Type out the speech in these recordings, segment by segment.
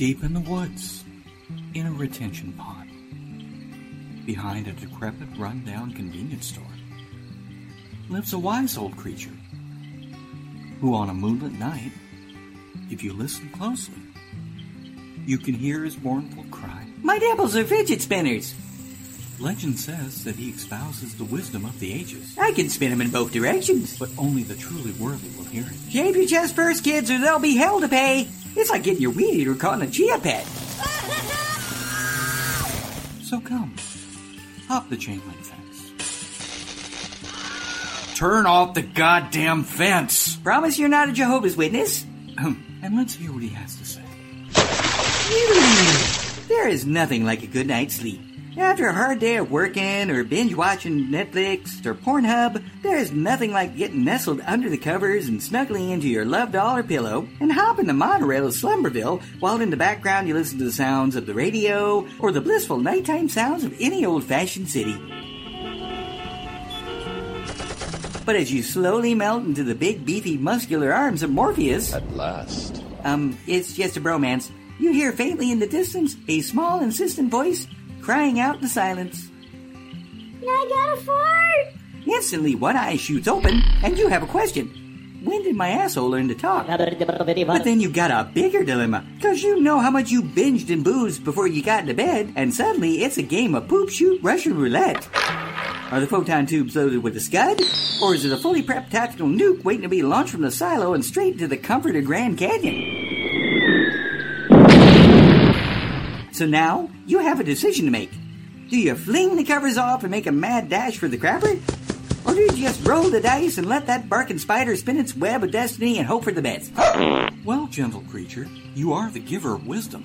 Deep in the woods, in a retention pond, behind a decrepit, run-down convenience store, lives a wise old creature who, on a moonlit night, if you listen closely, you can hear his mournful cry. My nipples are fidget spinners. Legend says that he espouses the wisdom of the ages, I can spin them in both directions. but only the truly worthy will hear it. Shave your chest first, kids, or there'll be hell to pay. It's like getting your weed eater caught in a chia pet. So come, hop the chain link fence. Turn off the goddamn fence! Promise you're not a Jehovah's Witness? and let's hear what he has to say. There is nothing like a good night's sleep. After a hard day of working or binge watching Netflix or Pornhub, there is nothing like getting nestled under the covers and snuggling into your loved dollar pillow and hopping the monorail of Slumberville while in the background you listen to the sounds of the radio or the blissful nighttime sounds of any old fashioned city. But as you slowly melt into the big, beefy, muscular arms of Morpheus, At last. um, it's just a bromance. You hear faintly in the distance a small, insistent voice crying out in the silence. I got a fart! Instantly, one eye shoots open, and you have a question. When did my asshole learn to talk? But then you got a bigger dilemma, because you know how much you binged and boozed before you got into bed, and suddenly it's a game of poop shoot Russian roulette. Are the photon tubes loaded with a scud? Or is it a fully prepped tactical nuke waiting to be launched from the silo and straight into the comfort of Grand Canyon? So now, you have a decision to make. Do you fling the covers off and make a mad dash for the crapper? Or do you just roll the dice and let that barking spider spin its web of destiny and hope for the best? Well, gentle creature, you are the giver of wisdom.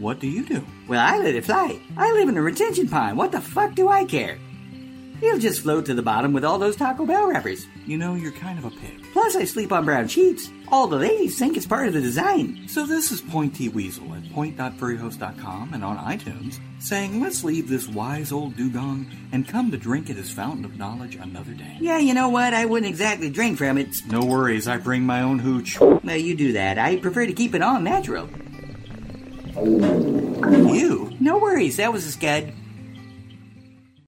What do you do? Well, I let it fly. I live in a retention pond. What the fuck do I care? It'll just float to the bottom with all those Taco Bell wrappers. You know, you're kind of a pig. Plus, I sleep on brown sheets. All the ladies think it's part of the design. So this is Point T Weasel at point.furryhost.com and on iTunes saying, let's leave this wise old dugong and come to drink at his fountain of knowledge another day. Yeah, you know what? I wouldn't exactly drink from it. No worries, I bring my own hooch. Well, you do that. I prefer to keep it all natural. You? No worries, that was a scud.